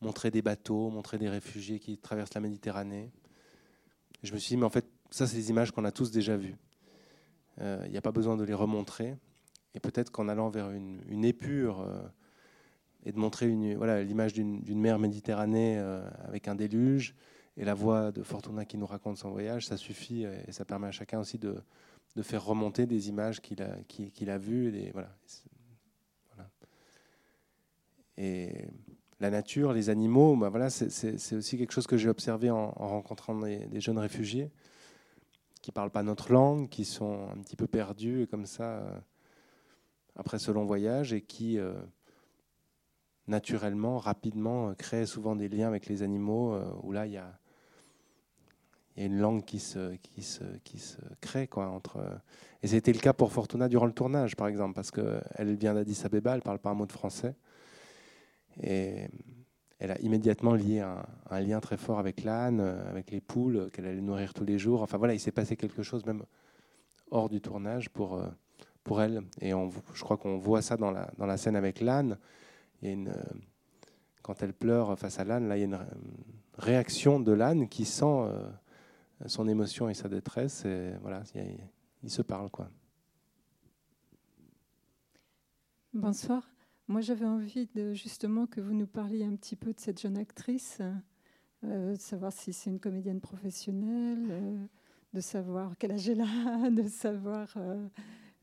montrer des bateaux, montrer des réfugiés qui traversent la Méditerranée? Je me suis dit, mais en fait, ça, c'est des images qu'on a tous déjà vues. Euh, il n'y a pas besoin de les remontrer. Et peut-être qu'en allant vers une, une épure et de montrer l'image d'une mer Méditerranée euh, avec un déluge et la voix de Fortuna qui nous raconte son voyage, ça suffit et ça permet à chacun aussi de, faire remonter des images qu'il a, vues. Et, la nature, les animaux, bah voilà, c'est, aussi quelque chose que j'ai observé en, rencontrant des, jeunes réfugiés qui ne parlent pas notre langue, qui sont un petit peu perdus comme ça euh, après ce long voyage et qui... Euh, naturellement, rapidement, euh, crée souvent des liens avec les animaux euh, où là, il y a, une langue qui se, crée. Quoi, entre, euh, et c'était le cas pour Fortuna durant le tournage, par exemple, parce qu'elle vient d'Addis Abeba, elle parle pas un mot de français. Et elle a immédiatement lié un, lien très fort avec l'âne, avec les poules qu'elle allait nourrir tous les jours. Enfin voilà, il s'est passé quelque chose même hors du tournage pour, pour elle. Et je crois qu'on voit ça dans la scène avec l'âne euh, quand elle pleure face à l'âne, là, il y a une réaction de l'âne qui sent euh, son émotion et sa détresse. Et voilà, il, se parle, quoi. Bonsoir. Moi, j'avais envie justement que vous nous parliez un petit peu de cette jeune actrice, euh, de savoir si c'est une comédienne professionnelle, de savoir quel âge elle a, de savoir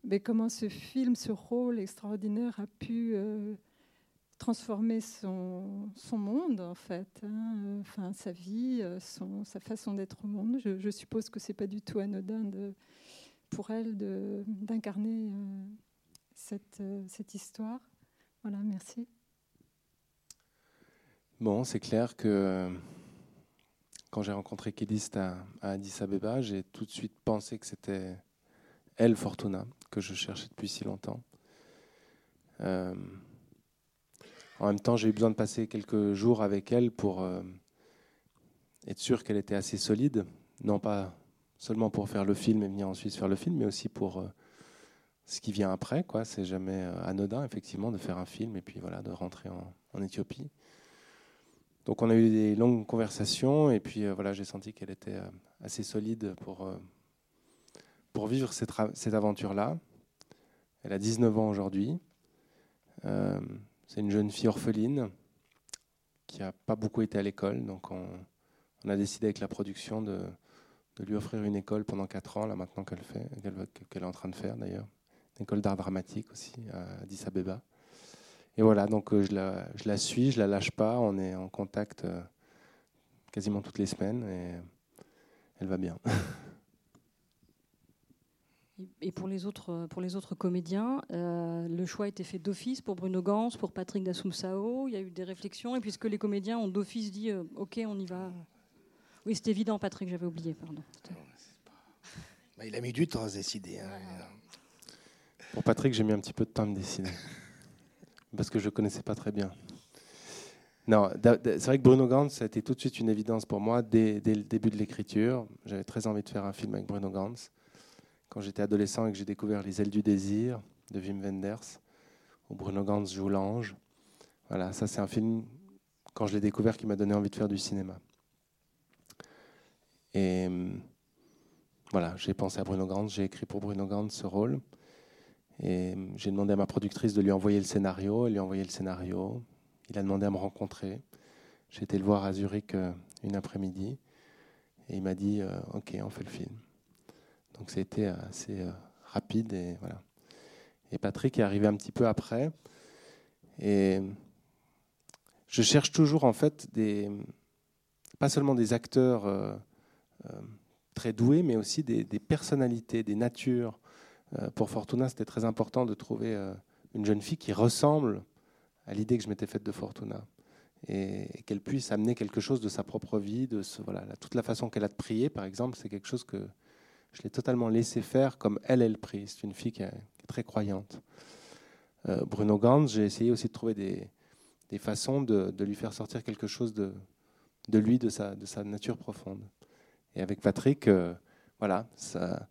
mais comment ce film, ce rôle extraordinaire a pu transformer son, monde, en fait, hein, euh, enfin, sa vie, euh, son, sa façon d'être au monde. Je, suppose que c'est pas du tout anodin pour elle d'incarner euh, cette, cette, histoire. Voilà, merci. Bon, c'est clair que quand j'ai rencontré Kédiste à, à, Addis Abeba, j'ai tout de suite pensé que c'était elle, Fortuna, que je cherchais depuis si longtemps. En même temps, j'ai eu besoin de passer quelques jours avec elle pour euh, être sûr qu'elle était assez solide, non pas seulement pour faire le film et venir ensuite faire le film, mais aussi pour euh, ce qui vient après. Quoi. C'est jamais euh, anodin, effectivement, de faire un film et puis voilà, de rentrer en, en Éthiopie. Donc on a eu des longues conversations et puis voilà, j'ai senti qu'elle était assez solide pour, pour vivre cette, cette aventure-là. Elle a 19 ans aujourd'hui. C'est une jeune fille orpheline qui n'a pas beaucoup été à l'école. Donc on, a décidé avec la production de, lui offrir une école pendant 4 ans, là maintenant qu'elle fait, qu'elle est en train de faire d'ailleurs. Une école d'art dramatique aussi à Addis Abeba. Et voilà, donc euh, je la, je la, suis, je la lâche pas, on est en contact euh, quasiment toutes les semaines et elle va bien. Et pour les autres, pour les autres comédiens, euh, le choix a été fait d'office pour Bruno Gans, pour Patrick Dassumsao. Il y a eu des réflexions. Et puisque les comédiens ont d'office dit euh, OK, on y va. Oui, c'est évident, Patrick, j'avais oublié, pardon. Bah, il a mis du temps à se décider. Hein. Pour Patrick, j'ai mis un petit peu de temps à me décider. parce que je ne connaissais pas très bien. Non, c'est vrai que Bruno Gans, ça a été tout de suite une évidence pour moi dès, dès le début de l'écriture. J'avais très envie de faire un film avec Bruno Gans quand j'étais adolescent et que j'ai découvert Les ailes du désir de Wim Wenders, où Bruno Gantz joue l'ange. Voilà, ça c'est un film, quand je l'ai découvert, qui m'a donné envie de faire du cinéma. Et voilà, j'ai pensé à Bruno Gantz, j'ai écrit pour Bruno Gantz ce rôle. Et j'ai demandé à ma productrice de lui envoyer le scénario. Elle lui a envoyé le scénario. Il a demandé à me rencontrer. J'ai été le voir à Zurich euh, une après-midi. Et il m'a dit euh, Ok, on fait le film. Donc a été assez euh, rapide et voilà. Et Patrick est arrivé un petit peu après. Et je cherche toujours en fait des, pas seulement des acteurs euh, euh, très doués, mais aussi des, personnalités, des natures. pour Fortuna, c'était très important de trouver une jeune fille qui ressemble à l'idée que je m'étais faite de Fortuna et, qu'elle puisse amener quelque chose de sa propre vie, de ce, voilà, toute la façon qu'elle a de prier, par exemple, c'est quelque chose que je l'ai totalement laissé faire comme elle, elle prie. C'est une fille qui est, très croyante. Euh, Bruno Gantz, j'ai essayé aussi de trouver des, des façons de, de, lui faire sortir quelque chose de, de lui, de sa, de sa nature profonde. Et avec Patrick, euh, voilà, sa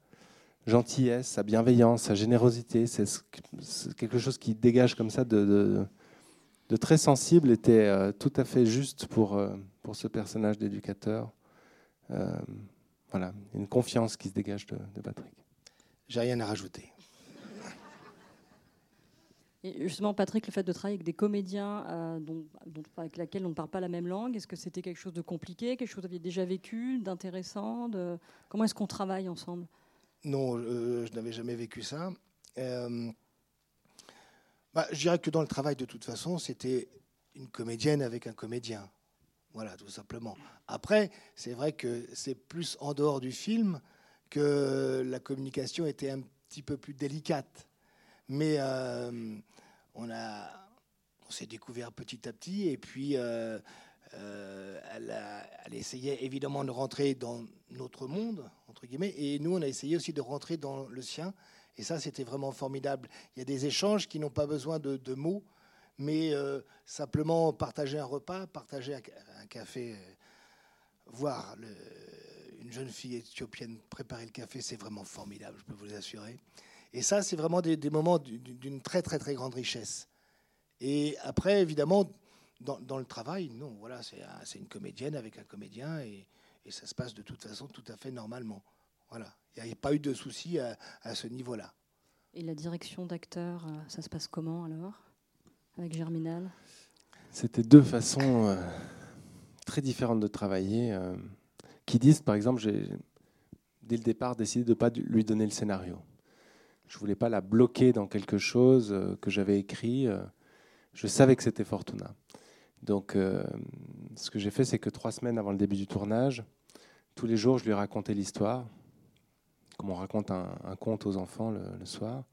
gentillesse, sa bienveillance, sa générosité, c'est quelque chose qui dégage comme ça de, de très sensible, était euh, tout à fait juste pour, pour ce personnage d'éducateur voilà, une confiance qui se dégage de, Patrick. J'ai rien à rajouter. Et justement, Patrick, le fait de travailler avec des comédiens euh, dont, avec lesquels on ne parle pas la même langue, est-ce que c'était quelque chose de compliqué, quelque chose que vous aviez déjà vécu, d'intéressant de... Comment est-ce qu'on travaille ensemble? Non, euh, je n'avais jamais vécu ça. Euh, bah, je dirais que dans le travail, de toute façon, c'était une comédienne avec un comédien. Voilà, tout simplement. Après, c'est vrai que c'est plus en dehors du film que la communication était un petit peu plus délicate. Mais euh, on, a, on s'est découvert petit à petit et puis euh, euh, elle, elle, essayait évidemment de rentrer dans notre monde, entre guillemets, et nous, on a essayé aussi de rentrer dans le sien. Et ça, c'était vraiment formidable. Il y a des échanges qui n'ont pas besoin de mots mais euh, simplement partager un repas, partager un, café, euh, voir une jeune fille éthiopienne préparer le café, c'est vraiment formidable, je peux vous assurer. Et ça, c'est vraiment des, moments d'une très très très grande richesse. Et après, évidemment, dans, le travail, non, voilà, c'est une comédienne avec un comédien et, ça se passe de toute façon tout à fait normalement. Voilà, il n'y a pas eu de souci à, à ce niveau-là. Et la direction d'acteur, euh, ça se passe comment alors? Avec Germinal C'était deux façons euh, très différentes de travailler. Euh, qui disent, par exemple, j'ai dès le départ décidé de ne pas lui donner le scénario. Je ne voulais pas la bloquer dans quelque chose euh, que j'avais écrit. je savais que c'était Fortuna. Donc, ce que j'ai fait, c'est que trois semaines avant le début du tournage, tous les jours, je lui racontais l'histoire, comme on raconte un, conte aux enfants le soir.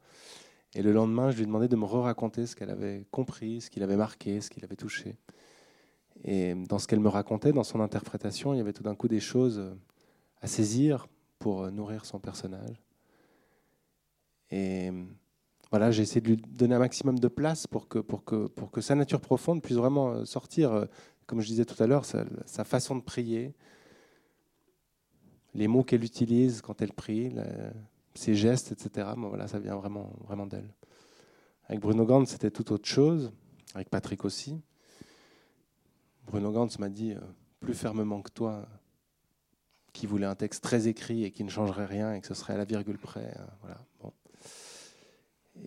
Et le lendemain, je lui ai demandé de me re-raconter ce qu'elle avait compris, ce qu'il avait marqué, ce qu'il avait touché. Et dans ce qu'elle me racontait, dans son interprétation, il y avait tout d'un coup des choses à saisir pour nourrir son personnage. Et voilà, j'ai essayé de lui donner un maximum de place pour que, pour que, pour que sa nature profonde puisse vraiment sortir, comme je disais tout à l'heure, sa façon de prier. les mots qu'elle utilise quand elle prie, ses gestes, etc. voilà, ça vient vraiment, vraiment d'elle. Avec Bruno Gantz, c'était tout autre chose. Avec Patrick aussi. Bruno Gantz m'a dit euh, plus fermement que toi qui voulait un texte très écrit et qui ne changerait rien et que ce serait à la virgule près. Euh, voilà. Bon.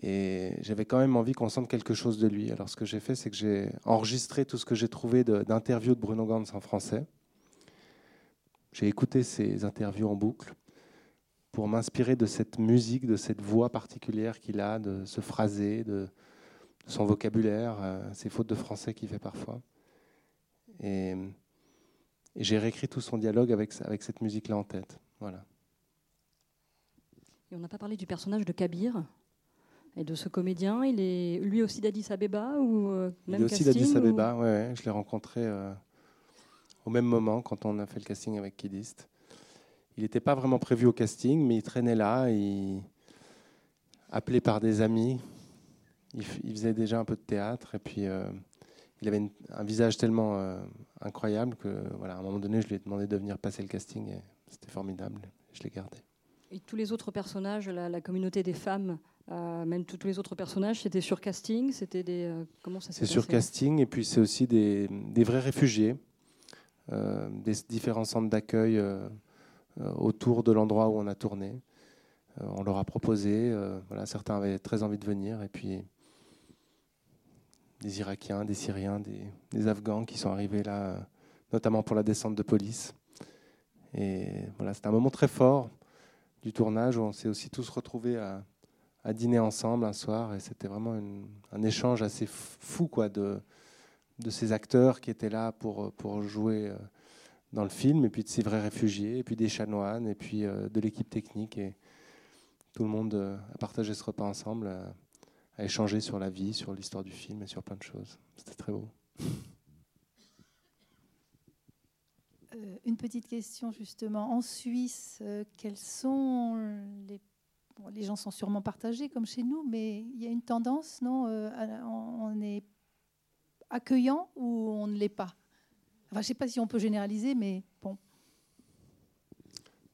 Et j'avais quand même envie qu'on sente quelque chose de lui. Alors ce que j'ai fait, c'est que j'ai enregistré tout ce que j'ai trouvé d'interviews de, Bruno Gantz en français. J'ai écouté ces interviews en boucle pour m'inspirer de cette musique, de cette voix particulière qu'il a, de ce phrasé, de, son vocabulaire, euh, ses fautes de français qu'il fait parfois. Et, j'ai réécrit tout son dialogue avec, avec cette musique-là en tête. Voilà. Et on n'a pas parlé du personnage de Kabir et de ce comédien. Il est lui aussi d'Addis Abeba ou euh, même Il est aussi d'Addis Abeba, ouais, Je l'ai rencontré euh, au même moment quand on a fait le casting avec Kidist. Il n'était pas vraiment prévu au casting, mais il traînait là, il... appelé par des amis. Il, faisait déjà un peu de théâtre et puis euh, il avait un visage tellement euh, incroyable que, voilà, à un moment donné, je lui ai demandé de venir passer le casting et c'était formidable. Je l'ai gardé. Et tous les autres personnages, la, communauté des femmes, euh, même tous les autres personnages, c'était sur casting, c'était des comment ça C'est sur casting et puis c'est aussi des, des, vrais réfugiés, des différents centres d'accueil autour de l'endroit où on a tourné. Euh, on leur a proposé, euh, voilà, certains avaient très envie de venir, et puis des Irakiens, des Syriens, des, Afghans qui sont arrivés là, notamment pour la descente de police. Et voilà, c'était un moment très fort du tournage où on s'est aussi tous retrouvés à, dîner ensemble un soir, et c'était vraiment un échange assez fou quoi, de, ces acteurs qui étaient là pour jouer dans le film, et puis de ces vrais réfugiés, et puis des chanoines, et puis euh, de l'équipe technique. Et tout le monde euh, a partagé ce repas ensemble, a, échangé sur la vie, sur l'histoire du film et sur plein de choses. C'était très beau. Euh, une petite question justement. En Suisse, quels sont les les gens sont sûrement partagés comme chez nous, mais il y a une tendance, non On est accueillant ou on ne l'est pas? Je ne sais pas si on peut généraliser, mais bon.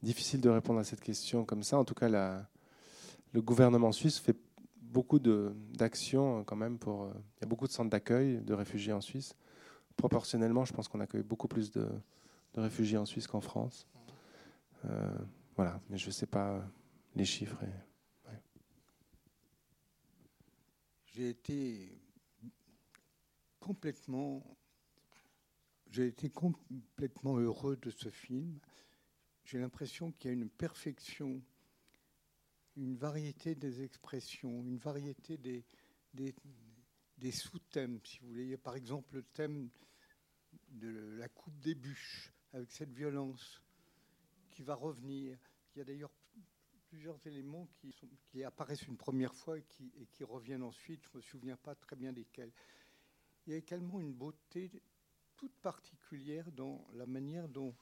Difficile de répondre à cette question comme ça. En tout cas, la, le gouvernement suisse fait beaucoup d'actions euh, quand même pour. Euh, il y a beaucoup de centres d'accueil de réfugiés en Suisse. Proportionnellement, je pense qu'on accueille beaucoup plus de, réfugiés en Suisse qu'en France. Euh, voilà, mais je ne sais pas les chiffres. J'ai été complètement j'ai été complètement heureux de ce film. J'ai l'impression qu'il y a une perfection, une variété des expressions, une variété des, sous-thèmes, si vous voulez. par exemple le thème de la coupe des bûches, avec cette violence qui va revenir. Il y a d'ailleurs plusieurs éléments qui, qui, apparaissent une première fois et qui, et qui reviennent ensuite. Je ne me souviens pas très bien desquels. Il y a également une beauté toute particulière dans la manière dont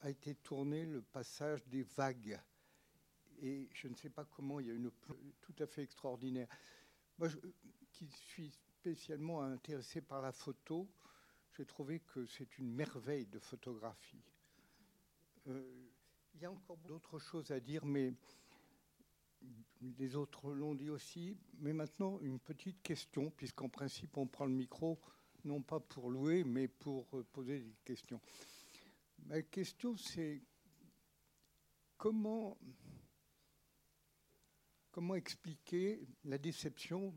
a été tourné le passage des vagues. Et je ne sais pas comment, il y a une tout à fait extraordinaire. Moi, qui suis spécialement intéressé par la photo, j'ai trouvé que c'est une merveille de photographie. Euh, il y a encore d'autres choses à dire, mais les autres l'ont dit aussi. Mais maintenant, une petite question, puisqu'en principe, on prend le micro non pas pour louer, mais pour euh, poser des questions. Ma question, c'est comment, comment expliquer la déception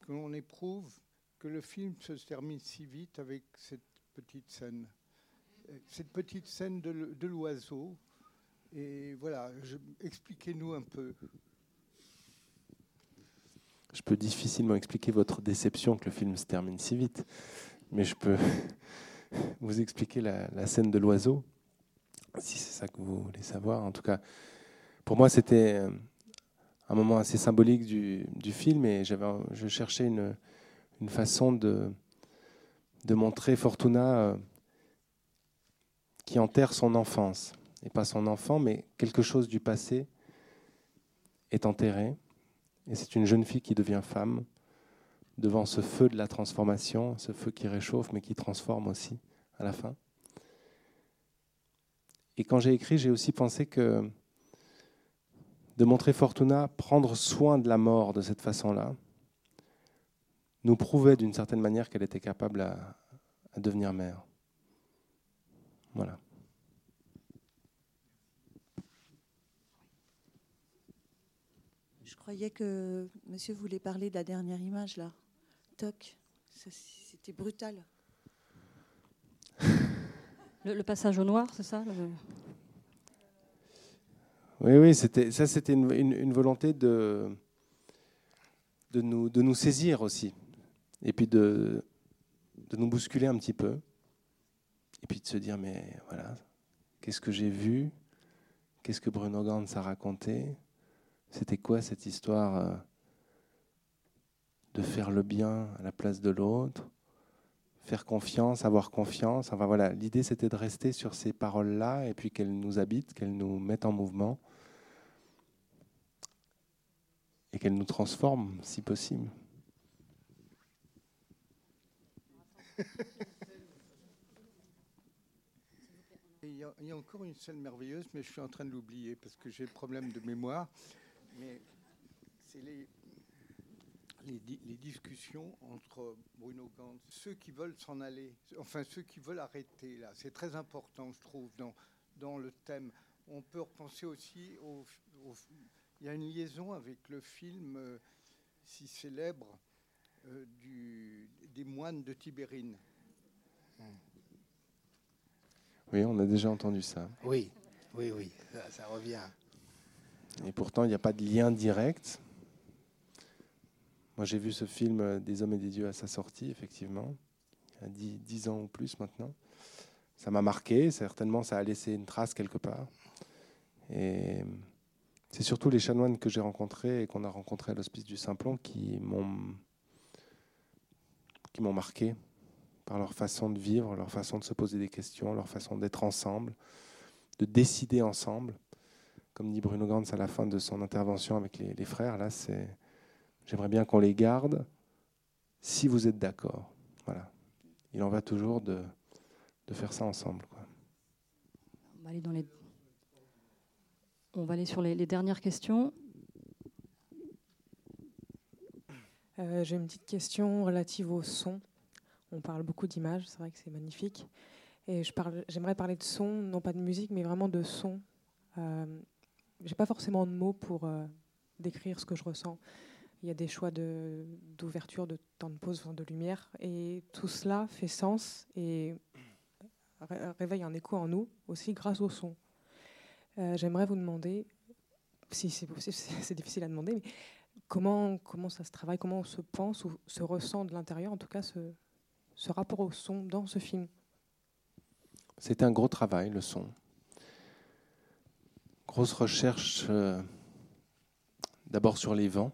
que l'on éprouve que le film se termine si vite avec cette petite scène? Cette petite scène de l'oiseau. Et voilà, expliquez-nous un peu je peux difficilement expliquer votre déception que le film se termine si vite, mais je peux vous expliquer la, scène de l'oiseau, si c'est ça que vous voulez savoir. En tout cas, pour moi, c'était euh, un moment assez symbolique du, film et je cherchais une, une façon de, de montrer Fortuna euh, qui enterre son enfance, et pas son enfant, mais quelque chose du passé est enterré et c'est une jeune fille qui devient femme devant ce feu de la transformation, ce feu qui réchauffe mais qui transforme aussi à la fin. Et quand j'ai écrit, j'ai aussi pensé que de montrer Fortuna prendre soin de la mort de cette façon-là nous prouvait d'une certaine manière qu'elle était capable à, devenir mère. Voilà. Croyais que monsieur voulait parler de la dernière image là. Toc, c'était brutal. Le, le passage au noir, c'est ça le- Oui, oui, c'était, ça c'était une, une- une volonté de, de, nous, de nous saisir aussi. Et puis de, de nous bousculer un petit peu. Et puis de se dire, mais voilà, qu'est-ce que j'ai vu? Qu'est-ce que Bruno Gantz a raconté? C'était quoi cette histoire euh, de faire le bien à la place de l'autre Faire confiance, avoir confiance? Enfin voilà, l'idée c'était de rester sur ces paroles-là et puis qu'elles nous habitent, qu'elles nous mettent en mouvement et qu'elles nous transforment si possible. Il y a encore une scène merveilleuse, mais je suis en train de l'oublier parce que j'ai le problème de mémoire. Mais c'est les, les, di- les discussions entre Bruno Gantz, ceux qui veulent s'en aller, enfin ceux qui veulent arrêter, là, c'est très important, je trouve, dans, dans le thème. On peut repenser aussi au, au- Il y a une liaison avec le film euh, si célèbre euh, du, des moines de Tibérine. Oui, on a déjà entendu ça. Oui, oui, oui, ça, ça revient. Et pourtant, il n'y a pas de lien direct. Moi, j'ai vu ce film euh, Des hommes et des dieux à sa sortie, effectivement, il y a dix, dix ans ou plus maintenant. Ça m'a marqué, certainement, ça a laissé une trace quelque part. Et c'est surtout les chanoines que j'ai rencontrés et qu'on a rencontrés à l'Hospice du Simplon qui m'ont qui m'ont marqué par leur façon de vivre, leur façon de se poser des questions, leur façon d'être ensemble, de décider ensemble. Comme dit Bruno Gantz à la fin de son intervention avec les, les frères, là, c'est j'aimerais bien qu'on les garde si vous êtes d'accord. Voilà. Il en va toujours de, de faire ça ensemble. quoi. On va aller dans les. On va aller sur les, les dernières questions. Euh, J'ai une petite question relative au son. On parle beaucoup d'images, c'est vrai que c'est magnifique. Et j'aimerais parler de son, non pas de musique, mais vraiment de son. Euh, J'ai pas forcément de mots pour euh, décrire ce que je ressens. Il y a des choix d'ouverture, de, temps de pause, de lumière, et tout cela fait sens et ré- réveille un écho en nous aussi grâce au son. Euh, J'aimerais vous demander, si c'est possible, c'est c'est difficile à demander, mais comment, comment ça se travaille, comment on se pense ou se ressent de l'intérieur, en tout cas ce, ce rapport au son dans ce film? C'était un gros travail, le son. Grosse recherche euh, d'abord sur les vents.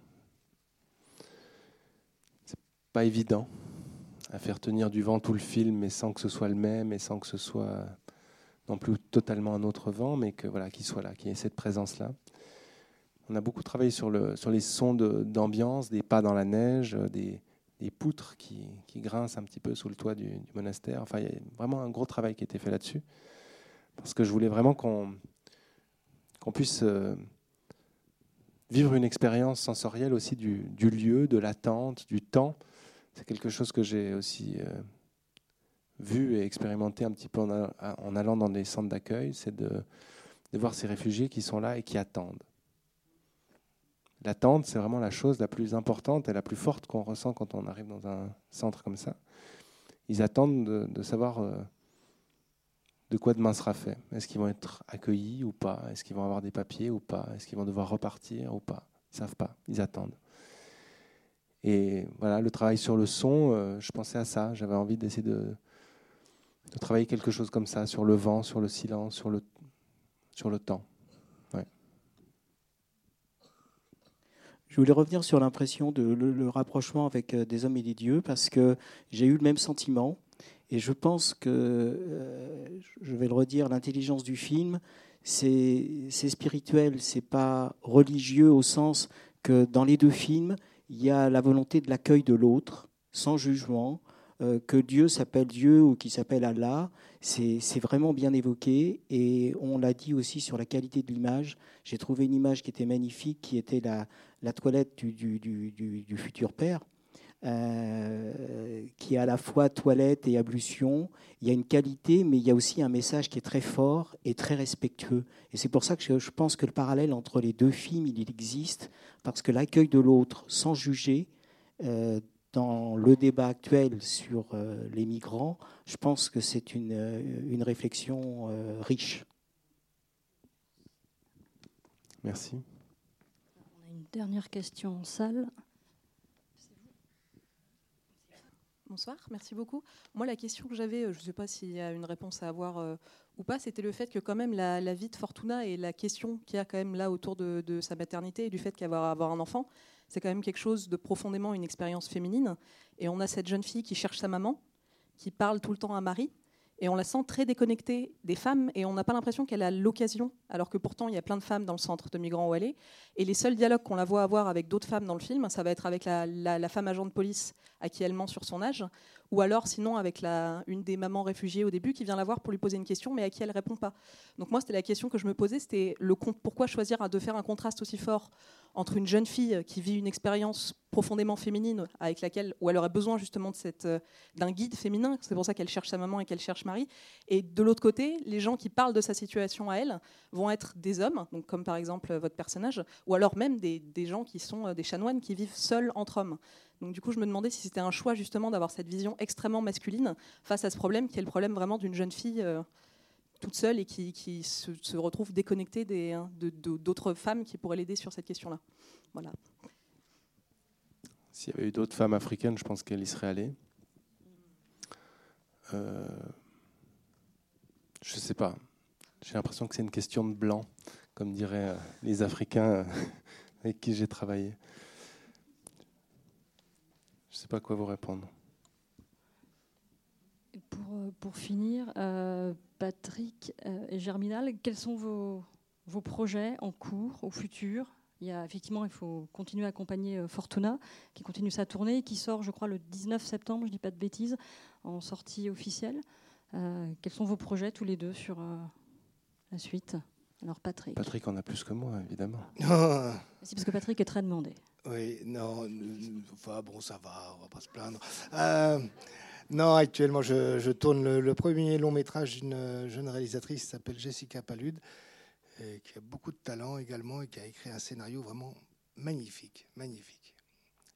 C'est pas évident à faire tenir du vent tout le film, mais sans que ce soit le même et sans que ce soit non plus totalement un autre vent, mais que voilà, qu'il soit là, qu'il y ait cette présence-là. On a beaucoup travaillé sur, le, sur les sons d'ambiance, des pas dans la neige, euh, des, poutres qui, qui grincent un petit peu sous le toit du, du monastère. Enfin, il y a vraiment un gros travail qui a été fait là-dessus. Parce que je voulais vraiment qu'on qu'on puisse euh, vivre une expérience sensorielle aussi du, lieu, de l'attente, du temps. C'est quelque chose que j'ai aussi euh, vu et expérimenté un petit peu en, allant dans des centres d'accueil, c'est de, voir ces réfugiés qui sont là et qui attendent. L'attente, c'est vraiment la chose la plus importante et la plus forte qu'on ressent quand on arrive dans un centre comme ça. Ils attendent de, de savoir euh, de quoi demain sera fait. Est-ce qu'ils vont être accueillis ou pas? Est-ce qu'ils vont avoir des papiers ou pas? Est-ce qu'ils vont devoir repartir ou pas? Ils savent pas, ils attendent. Et voilà, le travail sur le son, euh, je pensais à ça. J'avais envie d'essayer de, travailler quelque chose comme ça, sur le vent, sur le silence, sur le, sur le temps. Je voulais revenir sur l'impression de le, le rapprochement avec euh, des hommes et des dieux parce que j'ai eu le même sentiment et je pense que euh, je vais le redire, l'intelligence du film, c'est spirituel, c'est pas religieux au sens que dans les deux films, il y a la volonté de l'accueil de l'autre, sans jugement, euh, que Dieu s'appelle Dieu ou qu'il s'appelle Allah, c'est vraiment bien évoqué. Et on l'a dit aussi sur la qualité de l'image. J'ai trouvé une image qui était magnifique, qui était la, toilette du futur père. Euh, qui est à la fois toilette et ablution. Il y a une qualité, mais il y a aussi un message qui est très fort et très respectueux. Et c'est pour ça que je, pense que le parallèle entre les deux films, il existe, parce que l'accueil de l'autre sans juger, euh, dans le débat actuel sur euh, les migrants, je pense que c'est une, une réflexion riche. Merci. On a une dernière question en salle. Bonsoir, merci beaucoup. Moi, la question que j'avais, euh, je ne sais pas s'il y a une réponse à avoir euh, ou pas, c'était le fait que quand même la, vie de Fortuna et la question qu'il y a quand même là autour de, sa maternité et du fait va avoir un enfant, c'est quand même quelque chose de profondément une expérience féminine. Et on a cette jeune fille qui cherche sa maman, qui parle tout le temps à Marie, et on la sent très déconnectée des femmes et on n'a pas l'impression qu'elle a l'occasion, alors que pourtant il y a plein de femmes dans le centre de migrants où elle est. Et les seuls dialogues qu'on la voit avoir avec d'autres femmes dans le film, ça va être avec la, la, femme agent de police à qui elle ment sur son âge, ou alors sinon avec une des mamans réfugiées au début qui vient la voir pour lui poser une question mais à qui elle répond pas. Donc moi c'était la question que je me posais, c'était le pourquoi choisir de faire un contraste aussi fort entre une jeune fille qui vit une expérience profondément féminine avec laquelle où elle aurait besoin justement de euh, d'un guide féminin, c'est pour ça qu'elle cherche sa maman et qu'elle cherche Marie, et de l'autre côté les gens qui parlent de sa situation à elle vont être des hommes, donc comme par exemple votre personnage, ou alors même des, des gens qui sont euh, des chanoines qui vivent seuls entre hommes. Donc du coup, je me demandais si c'était un choix justement d'avoir cette vision extrêmement masculine face à ce problème qui est le problème vraiment d'une jeune fille euh, toute seule et qui, se, retrouve déconnectée hein, d'autres femmes qui pourraient l'aider sur cette question-là. Voilà. S'il y avait eu d'autres femmes africaines, je pense qu'elle y serait allée. Euh, je ne sais pas. J'ai l'impression que c'est une question de blanc, comme diraient euh, les Africains avec qui j'ai travaillé. Je ne sais pas quoi vous répondre. Pour, euh, pour finir, euh, Patrick euh, et Germinal, quels sont vos, vos projets en cours, au futur? Il y a, effectivement, il faut continuer à accompagner Fortuna, qui continue sa tournée, qui sort, je crois, le 19 septembre, je ne dis pas de bêtises, en sortie officielle. quels sont vos projets tous les deux sur la suite? Alors Patrick. Patrick en a plus que moi, évidemment. C'est parce que Patrick est très demandé. Oui, non, enfin bon, ça va, on va pas se plaindre. Euh, non, actuellement, je, tourne le, premier long métrage d'une jeune réalisatrice qui s'appelle Jessica Palude, et qui a beaucoup de talent également et qui a écrit un scénario vraiment magnifique, magnifique.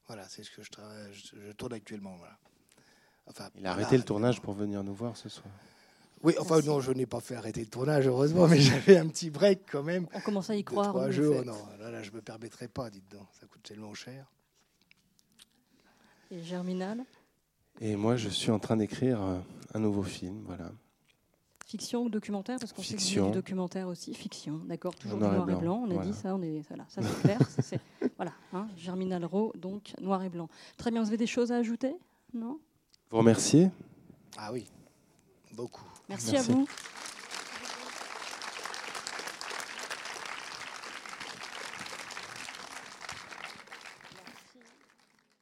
Voilà, c'est ce que je, travaille, je, tourne actuellement. Voilà. Enfin, Il a arrêté le tournage pour venir nous voir ce soir. Oui, enfin non, je n'ai pas fait arrêter le tournage, heureusement, mais j'avais un petit break quand même. On commence à y croire. Trois jours, non, là, là je ne me permettrai pas, dites donc, ça coûte tellement cher. Et Germinal? Et moi, je suis en train d'écrire euh, un nouveau film, voilà. Fiction ou documentaire? Parce qu'on sait que du documentaire aussi. Fiction, d'accord, toujours noir, et blanc. On a dit ça, on est, voilà, ça c'est clair. voilà, hein, Germinal Rowe, donc noir et blanc. Très bien, vous avez des choses à ajouter? Non? Vous remercier Ah oui, beaucoup. Merci, à vous.